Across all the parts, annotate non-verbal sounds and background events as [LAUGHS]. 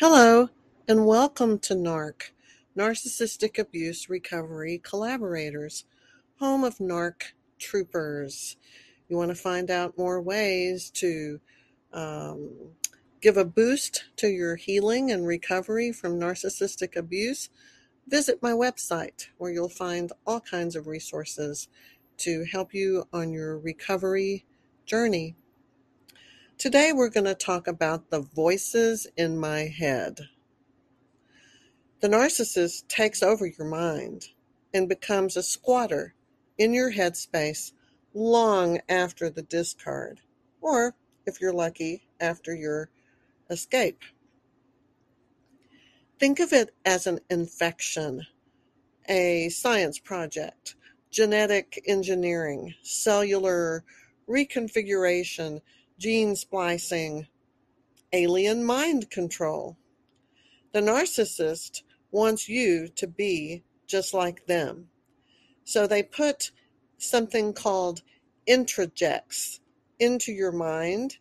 Hello, and welcome to NARC, Narcissistic Abuse Recovery Collaborators, home of NARC troopers. You want to find out more ways to um, give a boost to your healing and recovery from narcissistic abuse? Visit my website where you'll find all kinds of resources to help you on your recovery journey. Today we're going to talk about the voices in my head. The narcissist takes over your mind and becomes a squatter in your headspace long after the discard, or if you're lucky, after your escape. Think of it as an infection, a science project, genetic engineering, cellular reconfiguration gene splicing, alien mind control. The narcissist wants you to be just like them. So they put something called introjects into your mind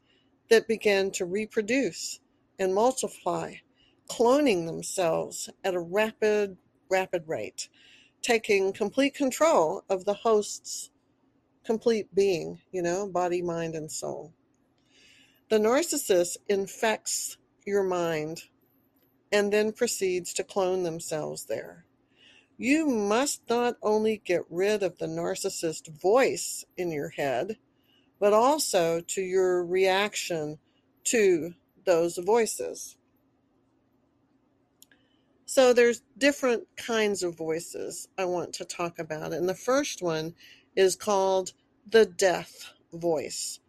that begin to reproduce and multiply, cloning themselves at a rapid, rapid rate, taking complete control of the host's complete being, you know, body, mind, and soul. The narcissist infects your mind and then proceeds to clone themselves there. You must not only get rid of the narcissist voice in your head, but also to your reaction to those voices. So there's different kinds of voices I want to talk about. And the first one is called the death voice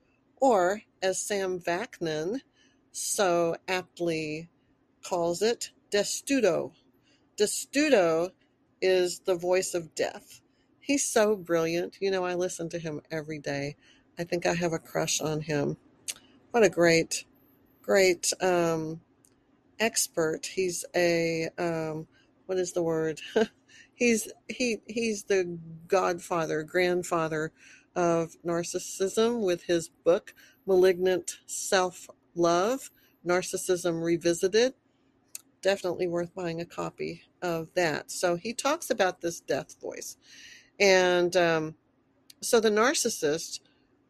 or as Sam Vaknin so aptly calls it, Destrudo. Destrudo is the voice of death. He's so brilliant. You know, I listen to him every day. I think I have a crush on him. What a great, great um, expert. He's a um, what is the word? [LAUGHS] he's he he's the godfather, grandfather of narcissism with his book, Malignant Self Love Narcissism Revisited. Definitely worth buying a copy of that. So he talks about this death voice. And um, so the narcissist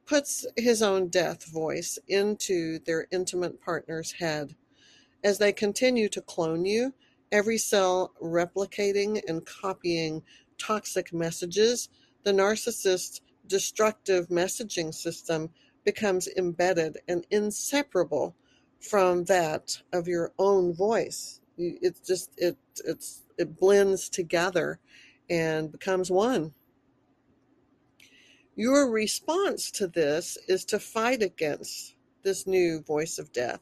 puts his own death voice into their intimate partner's head. As they continue to clone you, every cell replicating and copying toxic messages, the narcissist destructive messaging system becomes embedded and inseparable from that of your own voice. It's just it it's it blends together and becomes one. Your response to this is to fight against this new voice of death,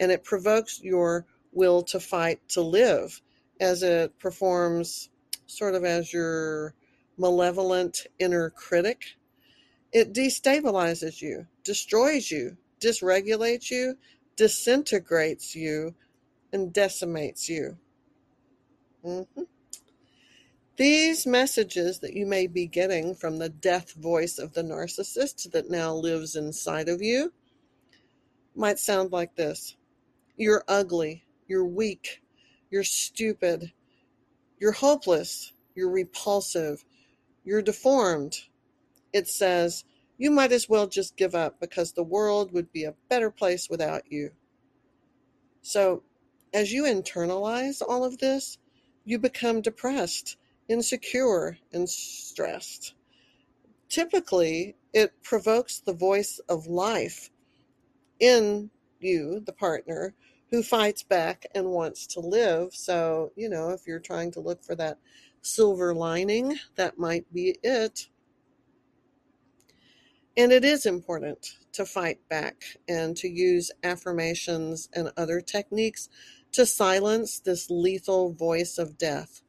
and it provokes your will to fight to live as it performs sort of as your malevolent inner critic. It destabilizes you, destroys you, dysregulates you, disintegrates you, and decimates you. Mm-hmm. These messages that you may be getting from the death voice of the narcissist that now lives inside of you might sound like this You're ugly, you're weak, you're stupid, you're hopeless, you're repulsive, you're deformed. It says, you might as well just give up because the world would be a better place without you. So, as you internalize all of this, you become depressed, insecure, and stressed. Typically, it provokes the voice of life in you, the partner, who fights back and wants to live. So, you know, if you're trying to look for that silver lining, that might be it. And it is important to fight back and to use affirmations and other techniques to silence this lethal voice of death.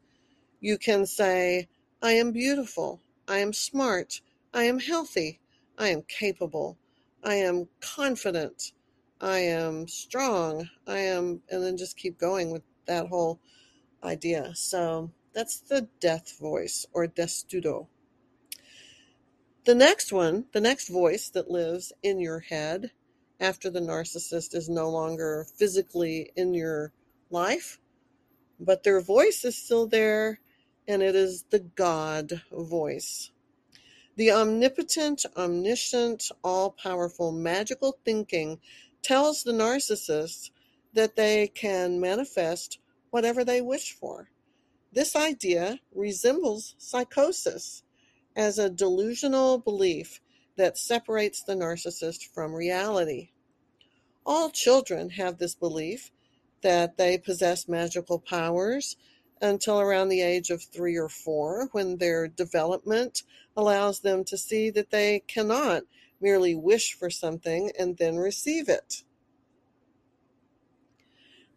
You can say, I am beautiful. I am smart. I am healthy. I am capable. I am confident. I am strong. I am, and then just keep going with that whole idea. So that's the death voice or destrudo. The next one, the next voice that lives in your head after the narcissist is no longer physically in your life, but their voice is still there, and it is the God voice. The omnipotent, omniscient, all powerful, magical thinking tells the narcissist that they can manifest whatever they wish for. This idea resembles psychosis as a delusional belief that separates the narcissist from reality. All children have this belief that they possess magical powers until around the age of three or four, when their development allows them to see that they cannot merely wish for something and then receive it.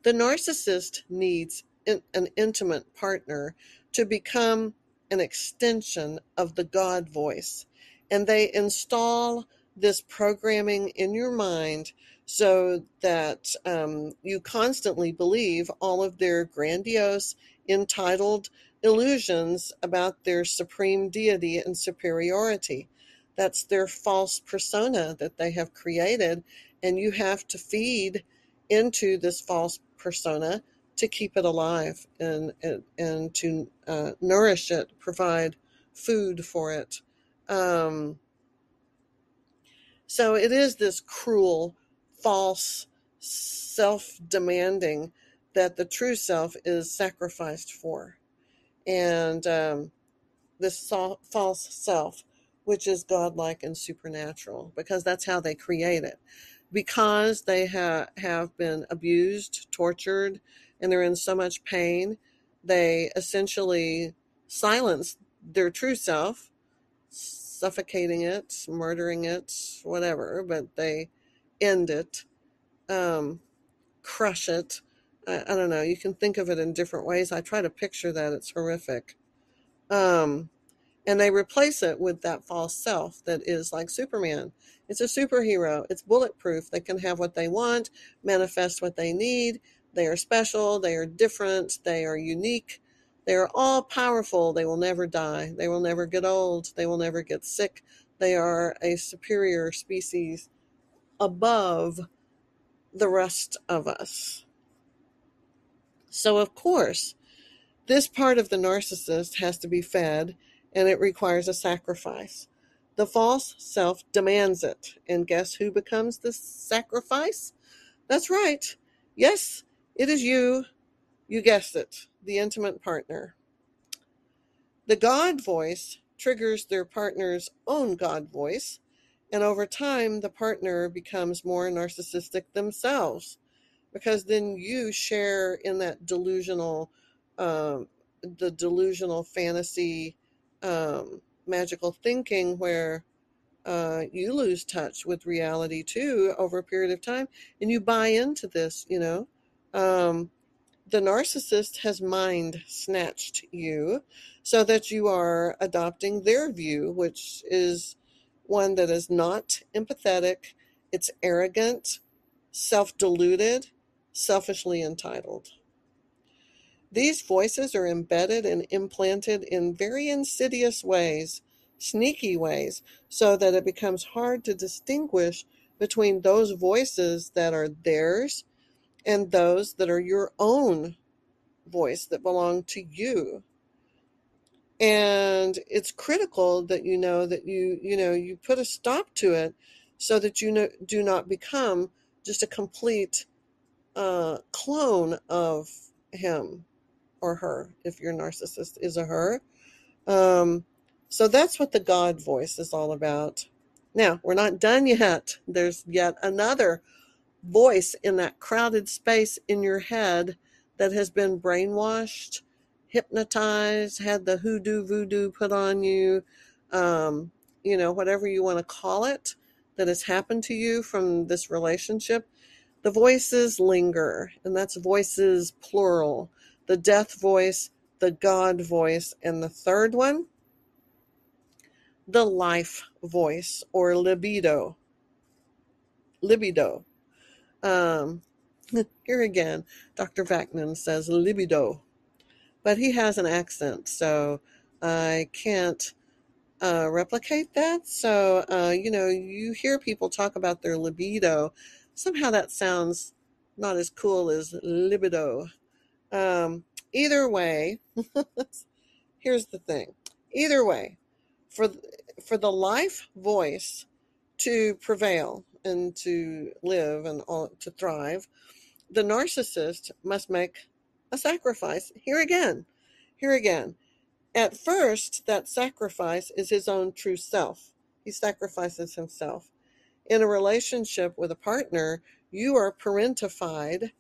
The narcissist needs an intimate partner to become an extension of the God voice, and they install this programming in your mind so that um, you constantly believe all of their grandiose, entitled illusions about their supreme deity and superiority. That's their false persona that they have created, and you have to feed into this false persona to keep it alive and and, and to uh, nourish it, provide food for it. Um, so it is this cruel, false, self-demanding that the true self is sacrificed for, and um, this false self, which is godlike and supernatural, because that's how they create it because they ha- have been abused, tortured, and they're in so much pain, they essentially silence their true self, suffocating it, murdering it, whatever, but they end it, um, crush it. I, I, don't know. You can think of it in different ways. I try to picture that. It's horrific. Um, and they replace it with that false self that is like Superman. It's a superhero. It's bulletproof. They can have what they want, manifest what they need. They are special. They are different. They are unique. They are all powerful. They will never die. They will never get old. They will never get sick. They are a superior species above the rest of us. So, of course, this part of the narcissist has to be fed and it requires a sacrifice. The false self demands it. And guess who becomes the sacrifice? That's right. Yes, it is you. You guessed it, the intimate partner. The God voice triggers their partner's own God voice, and over time, the partner becomes more narcissistic themselves because then you share in that delusional, um, the delusional fantasy um, magical thinking where uh, you lose touch with reality too over a period of time and you buy into this, you know. Um, the narcissist has mind snatched you so that you are adopting their view, which is one that is not empathetic, it's arrogant, self deluded, selfishly entitled. These voices are embedded and implanted in very insidious ways, sneaky ways, so that it becomes hard to distinguish between those voices that are theirs and those that are your own voice that belong to you. And it's critical that you know that you, you know, you put a stop to it so that you know, do not become just a complete uh, clone of him or her, if your narcissist is a her. Um, so that's what the God voice is all about. Now, we're not done yet. There's yet another voice in that crowded space in your head that has been brainwashed, hypnotized, had the hoodoo voodoo put on you, um, you know, whatever you want to call it, that has happened to you from this relationship. The voices linger, and that's voices plural the death voice, the God voice, and the third one, the life voice or libido. Libido. Um, here again, Dr. Vaknin says libido, but he has an accent, so I can't uh, replicate that. So, uh, you know, you hear people talk about their libido. Somehow that sounds not as cool as libido. Um, either way, [LAUGHS] here's the thing. Either way, for for the life voice to prevail and to live and all, to thrive, the narcissist must make a sacrifice. Here again, here again. At first, that sacrifice is his own true self. He sacrifices himself. In a relationship with a partner, you are parentified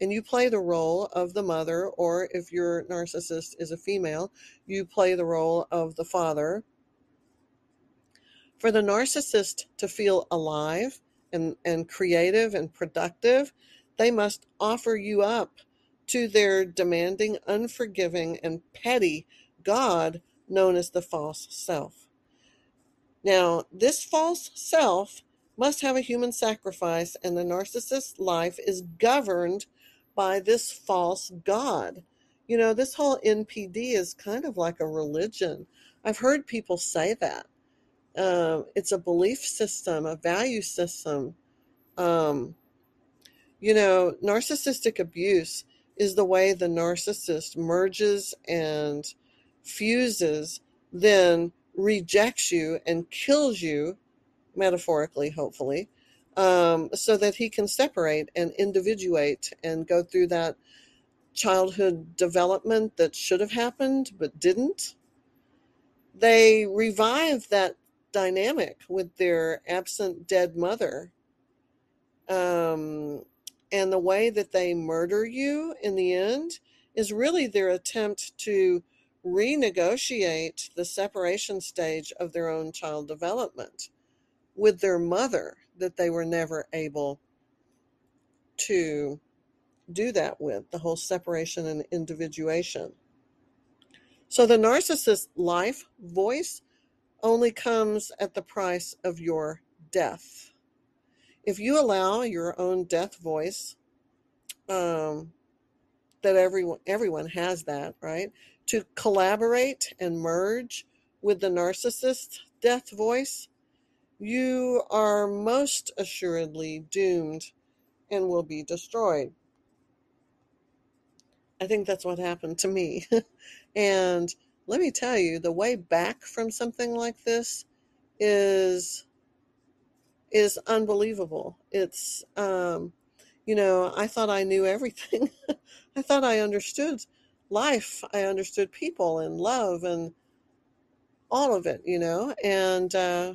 and you play the role of the mother, or if your narcissist is a female, you play the role of the father. For the narcissist to feel alive and, and creative and productive, they must offer you up to their demanding, unforgiving, and petty God known as the false self. Now, this false self must have a human sacrifice, and the narcissist's life is governed by this false God. You know, this whole NPD is kind of like a religion. I've heard people say that. Uh, it's a belief system, a value system. Um, you know, narcissistic abuse is the way the narcissist merges and fuses, then rejects you and kills you, metaphorically, hopefully, um, so that he can separate and individuate and go through that childhood development that should have happened but didn't. They revive that dynamic with their absent dead mother. Um, and the way that they murder you in the end is really their attempt to renegotiate the separation stage of their own child development with their mother that they were never able to do that with the whole separation and individuation. So the narcissist life voice only comes at the price of your death. If you allow your own death voice, um, that everyone everyone has that right to collaborate and merge with the narcissist death voice, you are most assuredly doomed and will be destroyed. I think that's what happened to me. [LAUGHS] and let me tell you, the way back from something like this is is unbelievable. It's um you know, I thought I knew everything. [LAUGHS] I thought I understood life. I understood people and love and all of it, you know, and uh,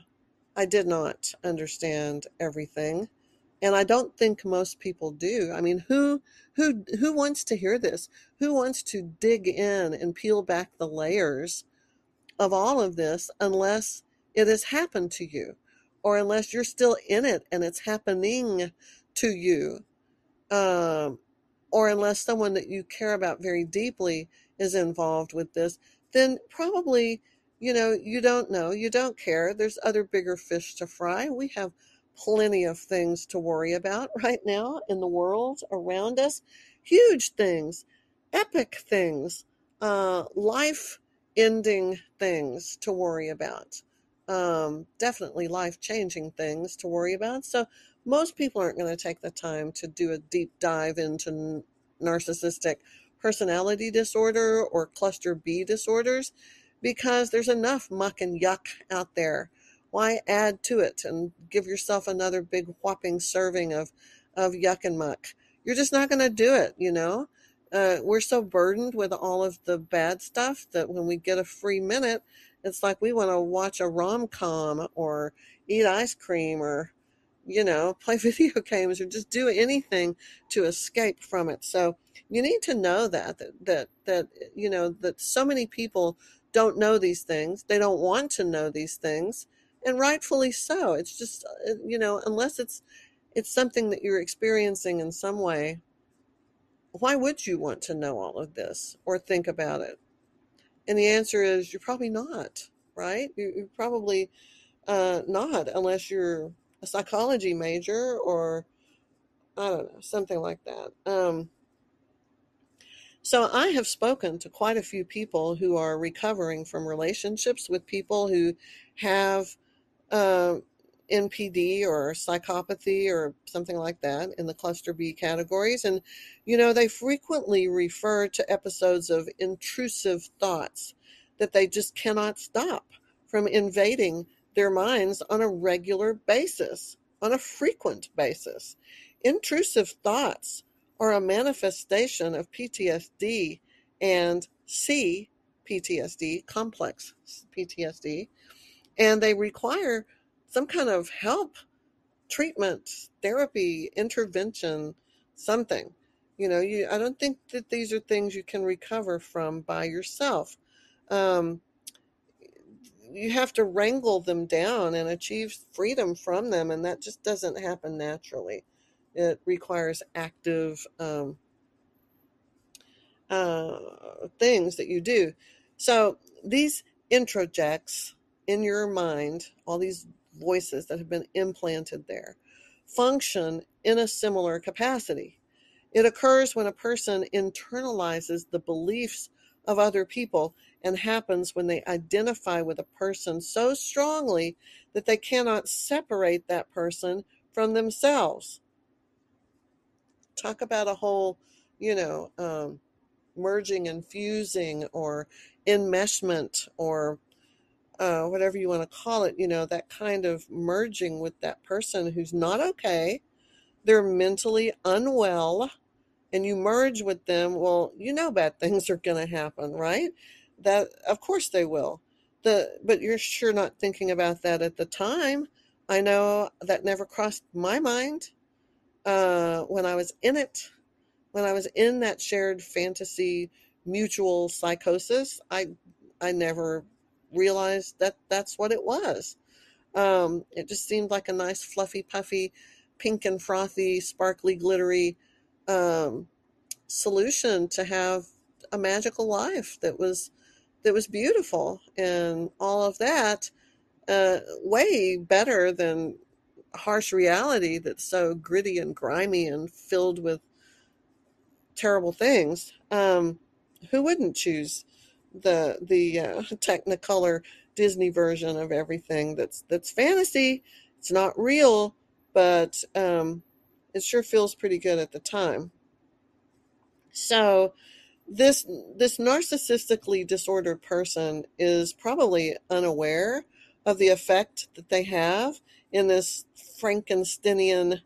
I did not understand everything. And I don't think most people do. I mean, who who who wants to hear this? Who wants to dig in and peel back the layers of all of this unless it has happened to you or unless you're still in it and it's happening to you? Um, or unless someone that you care about very deeply is involved with this, then probably, you know, you don't know, you don't care. There's other bigger fish to fry. We have plenty of things to worry about [LAUGHS] right now in the world around us. Huge things, epic things, uh, life ending things to worry about. Um, definitely life changing things to worry about. So most people aren't going to take the time to do a deep dive into narcissistic personality disorder or cluster B disorders because there's enough muck and yuck out there. Why add to it and give yourself another big whopping serving of, of yuck and muck? You're just not going to do it, you know? Uh, we're so burdened with all of the bad stuff that when we get a free minute, it's like we want to watch a rom com or eat ice cream or you know, [LAUGHS] play video games or just do anything to escape from it. So you need to know that that that, that you know that so many people don't know these things. They don't want to know these things, and rightfully so. It's just uh, you know, unless it's it's something that you're experiencing in some way, why would you want to know all of this or think about it? And the answer is you're probably not, right? You're probably uh, not unless you're a psychology major or I don't know, something like that. Um, so I have spoken to quite a few people who are recovering from relationships with people who have uh, NPD or psychopathy or something like that in the cluster B categories. And, you know, they frequently refer to episodes of intrusive thoughts that they just cannot stop from invading their minds on a regular basis, on a frequent basis. Intrusive thoughts are a manifestation of PTSD and C PTSD, complex PTSD, and they require some kind of help, treatment, therapy, intervention, something. You know, you I don't think that these are things you can recover from by yourself. Um, you have to wrangle them down and achieve freedom from them, and that just doesn't happen naturally. It requires active um, uh, things that you do. So these introjects in your mind, all these voices that have been implanted there, function in a similar capacity. It occurs when a person internalizes the beliefs of other people and happens when they identify with a person so strongly that they cannot separate that person from themselves. Talk about a whole, you know, um, merging and fusing or enmeshment or uh, whatever you want to call it, you know, that kind of merging with that person who's not okay. They're mentally unwell and you merge with them. Well, you know, bad [LAUGHS] things are going to happen, right? That, of course, they will. The, but you're sure not thinking about that at the time. I know that never crossed my mind uh, when I was in it, when I was in that shared fantasy mutual psychosis. I I never realized that that's what it was. Um, it just seemed like a nice, fluffy, puffy, pink and frothy, sparkly, glittery um, solution to have a magical life that was that was beautiful and all of that uh, way better than harsh reality that's so gritty and grimy and filled with terrible things. Um, who wouldn't choose the the uh, [LAUGHS] Technicolor Disney version of everything that's that's fantasy? It's not real, but um, it sure feels pretty good at the time. So this this narcissistically disordered person is probably unaware of the effect that they have in this Frankensteinian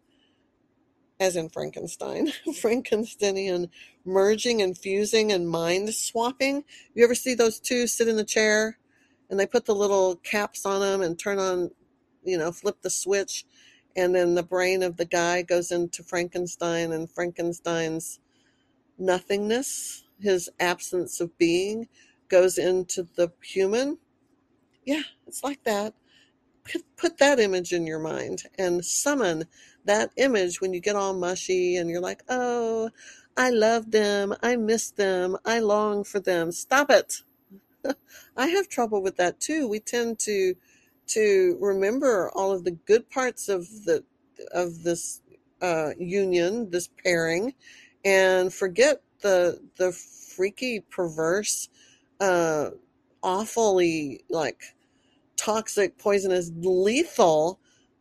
as in Frankenstein, [LAUGHS] Frankensteinian merging and fusing and mind swapping. You ever see those two sit in the chair and they put the little caps on them and turn on, you know, flip the switch, and then the brain of the guy goes into Frankenstein and Frankenstein's nothingness, his absence of being, goes into the human? Yeah, it's like that. Put that image in your mind and summon that image when you get all mushy and you're like, oh, I love them. I miss them. I long for them. Stop it. [LAUGHS] I have trouble with that too. We tend to to remember all of the good parts of the of this uh, union, this pairing, and forget the the freaky, perverse, uh, awfully like toxic, poisonous, lethal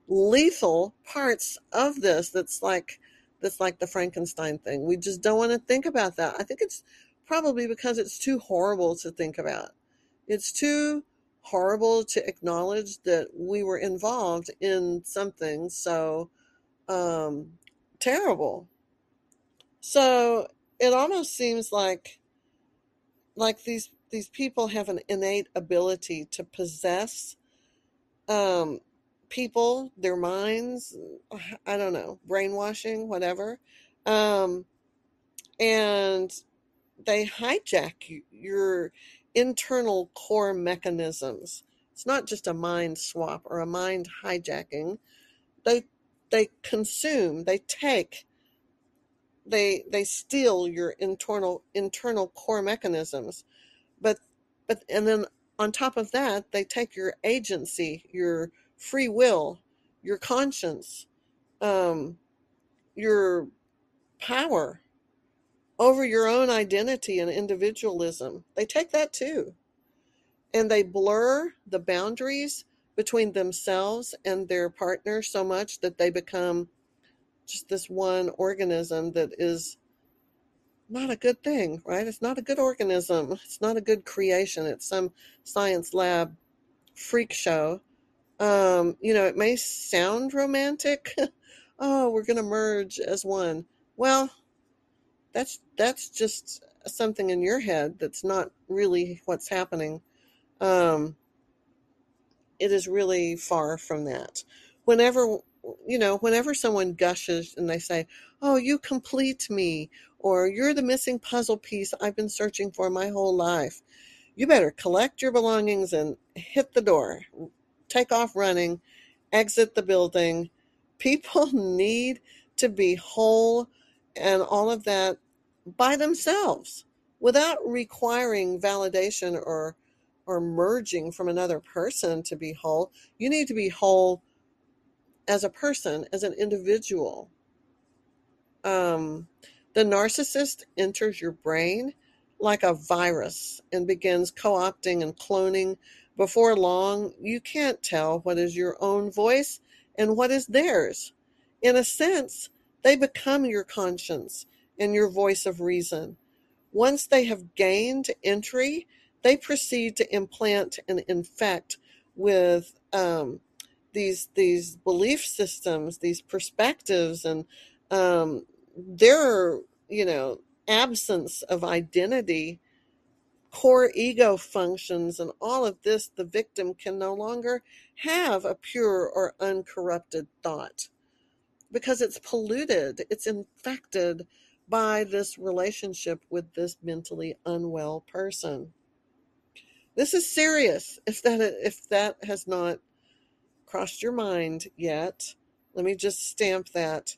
lethal parts of this that's like that's like the Frankenstein thing. We just don't want to think about that. I think it's probably because it's too horrible to think about. It's too horrible to acknowledge that we were involved in something so um, terrible. So it almost seems like like these these people have an innate ability to possess um, people, their minds, I don't know, brainwashing, whatever. Um, and they hijack your internal core mechanisms. It's not just a mind swap or a mind hijacking. They they consume, they take, they they steal your internal internal core mechanisms. But but and then on top of that, they take your agency, your free will, your conscience, um, your power over your own identity and individualism. They take that too. And they blur the boundaries between themselves and their partner so much that they become just this one organism that is not a good thing, right? It's not a good organism. It's not a good creation. It's some science lab freak show. Um, you know, it may sound romantic. [LAUGHS] oh, we're going to merge as one. Well, that's that's just something in your head that's not really what's happening. Um, it is really far from that. Whenever you know, whenever someone gushes and they say, "Oh, you complete me," or "You're the missing puzzle piece I've been searching for my whole life," you better collect your belongings and hit the door, take off running, exit the building. People [LAUGHS] need to be whole and all of that by themselves without requiring validation or or merging from another person to be whole. You need to be whole as a person, as an individual. Um, the narcissist enters your brain like a virus and begins co opting and cloning. Before long, you can't tell what is your own voice and what is theirs. In a sense, they become your conscience and your voice of reason. Once they have gained entry, they proceed to implant and infect with um, these these belief systems, these perspectives, and um, their you know absence of identity, core ego functions, and all of this. The victim can no longer have a pure or uncorrupted thought because it's polluted, it's infected by this relationship with this mentally unwell person. This is serious. If that if that has not crossed your mind yet, let me just stamp that.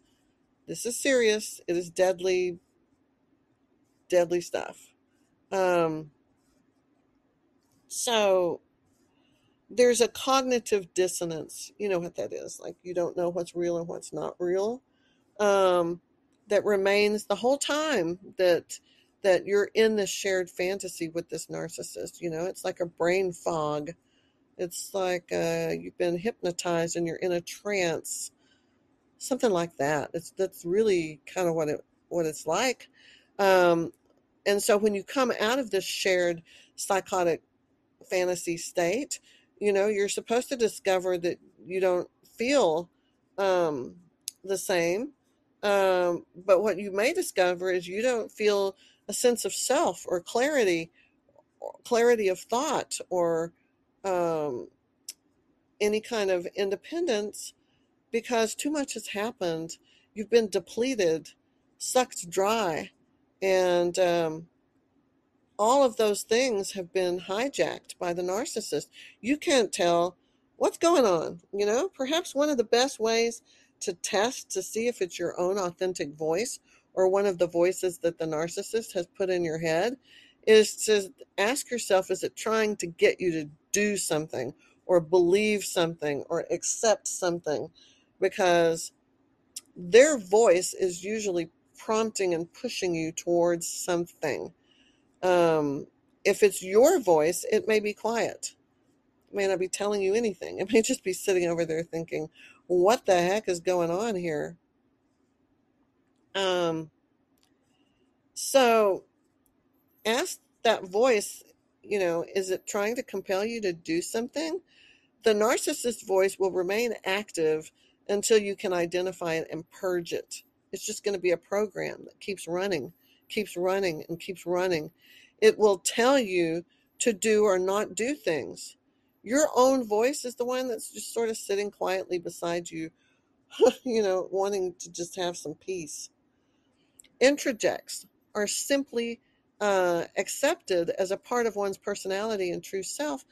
This is serious. It is deadly, deadly stuff. Um, so there's a cognitive dissonance. You know what that is? Like you don't know what's real and what's not real. Um, that remains the whole time that that you're in this shared fantasy with this narcissist. You know, it's like a brain fog it's like uh, you've been hypnotized and you're in a trance, something like that. It's that's really kind of what it what it's like. Um, and so when you come out of this shared psychotic fantasy state, you know you're supposed to discover that you don't feel um, the same. Um, but what you may discover is you don't feel a sense of self or clarity, or clarity of thought, or um, any kind of independence because too much has happened. You've been depleted, sucked dry, and um, all of those things have been hijacked by the narcissist. You can't tell what's going on. You know, perhaps one of the best ways to test to see if it's your own authentic voice or one of the voices that the narcissist has put in your head is to ask yourself is it trying to get you to do something or believe something or accept something because their voice is usually prompting and pushing you towards something. Um, if it's your voice, it may be quiet. It may not be telling you anything. It [LAUGHS] may just be sitting over there thinking, what the heck is going on here? Um, so ask that voice you know, is it trying to compel you to do something? The narcissist voice will remain active until you can identify it and purge it. It's just going to be a program that keeps running, keeps running, and keeps running. It will tell you to do or not do things. Your own voice is the one that's just sort of sitting quietly beside you, [LAUGHS] you know, wanting to just have some peace. Introjects are simply uh, accepted as a part of one's personality and true self,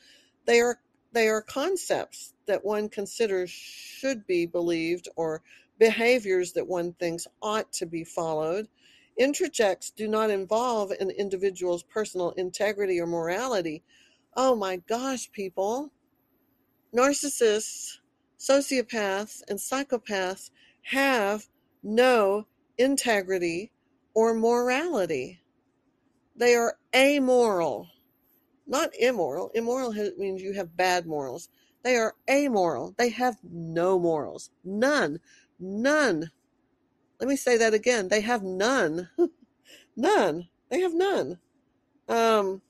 they are they are concepts that one considers should be believed or behaviors that one thinks ought to be followed. Introjects do not involve an individual's personal integrity or morality. Oh my gosh, people. Narcissists, sociopaths, and psychopaths have no integrity or morality. They are amoral, not immoral. Immoral means you have bad morals. They are amoral. They have no morals. None. None. Let me say that again. They have none. [LAUGHS] none. They have none. Um,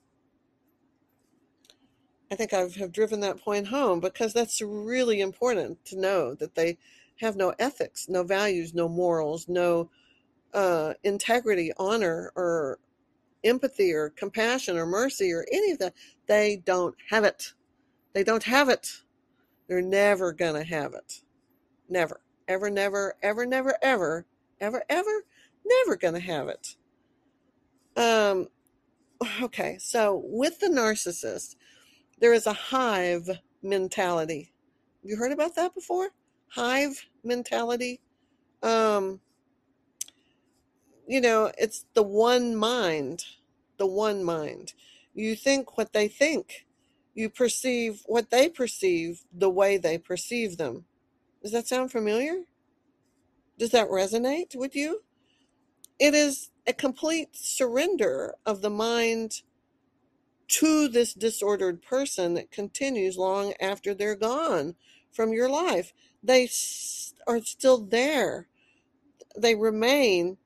I think I have driven that point home because that's really important to know that they have no ethics, no values, no morals, no uh, integrity, honor, or empathy, or compassion, or mercy, or any of that. They don't have it. They don't have it. They're never going to have it. Never. Ever, never, ever, never, ever, ever, ever, never going to have it. Um, okay, so with the narcissist, there is a hive mentality. You heard about that before? Hive mentality. Um, you know, it's the one mind, the one mind. You think what they think. You perceive what they perceive the way they perceive them. Does that sound familiar? Does that resonate with you? It is a complete surrender of the mind to this disordered person that continues long after they're gone from your life. They are still there. They remain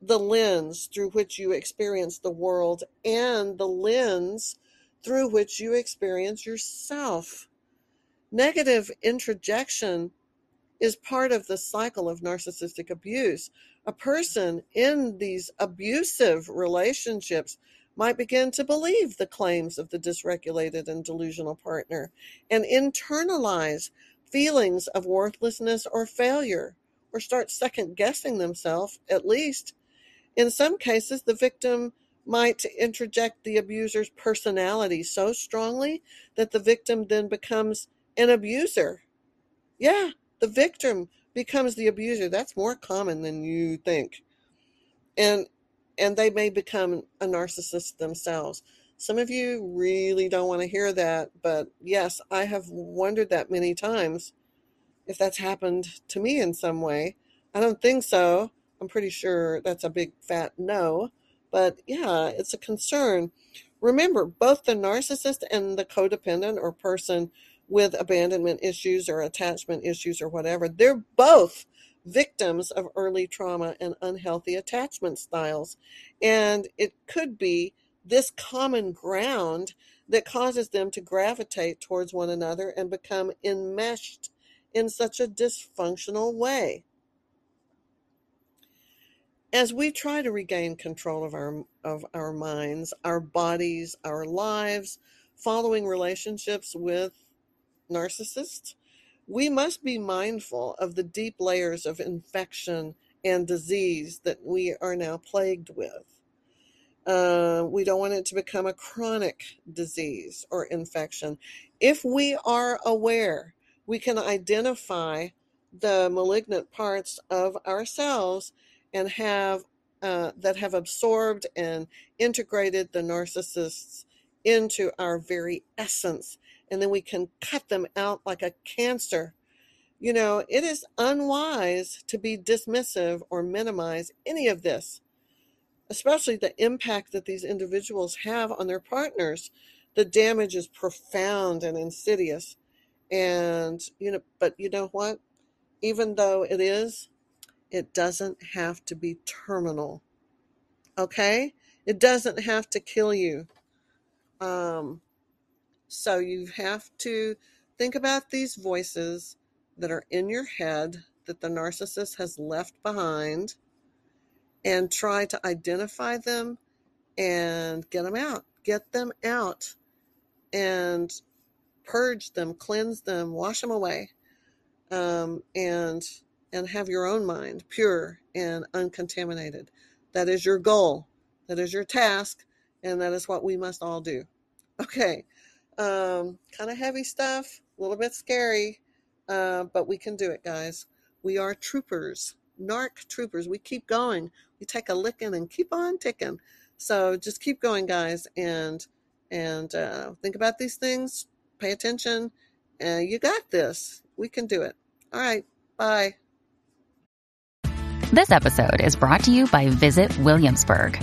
the lens through which you experience the world and the lens through which you experience yourself. Negative introjection is part of the cycle of narcissistic abuse. A person in these abusive relationships might begin to believe the claims of the dysregulated and delusional partner and internalize feelings of worthlessness or failure, or start second guessing themselves, at least. In some cases, the victim might introject the abuser's personality so strongly that the victim then becomes an abuser. Yeah, the victim becomes the abuser. That's more common than you think. And and they may become a narcissist themselves. Some of you really don't want to hear that, but yes, I have wondered that many times if that's happened to me in some way. I don't think so. I'm pretty sure that's a big fat no. But yeah, it's a concern. Remember, both the narcissist and the codependent or person with abandonment issues or attachment issues or whatever, they're both victims of early trauma and unhealthy attachment styles. And it could be this common ground that causes them to gravitate towards one another and become enmeshed in such a dysfunctional way. As we try to regain control of our of our minds, our bodies, our lives, following relationships with narcissists, we must be mindful of the deep layers of infection and disease that we are now plagued with. Uh, we don't want it to become a chronic disease or infection. If we are aware, we can identify the malignant parts of ourselves and have uh, that have absorbed and integrated the narcissists into our very essence and then we can cut them out like a cancer. You know, it is unwise to be dismissive or minimize any of this, especially the impact that these individuals have on their partners. The damage is profound and insidious. And, you know, but you know what? Even though it is, it doesn't have to be terminal. Okay? It doesn't have to kill you. Um, so you have to think about these voices that are in your head that the narcissist has left behind and try to identify them and get them out. Get them out and purge them, cleanse them, wash them away, um, and and have your own mind pure and uncontaminated. That is your goal. That is your task, and that is what we must all do. Okay, um, kind of heavy stuff, a little bit scary, uh, but we can do it, guys. We are troopers, narc troopers. We keep going. We take a licking and keep on ticking. So just keep going, guys, and and uh, think about these things. Pay attention. Uh, you got this. We can do it. All right. Bye. This episode is brought to you by Visit Williamsburg.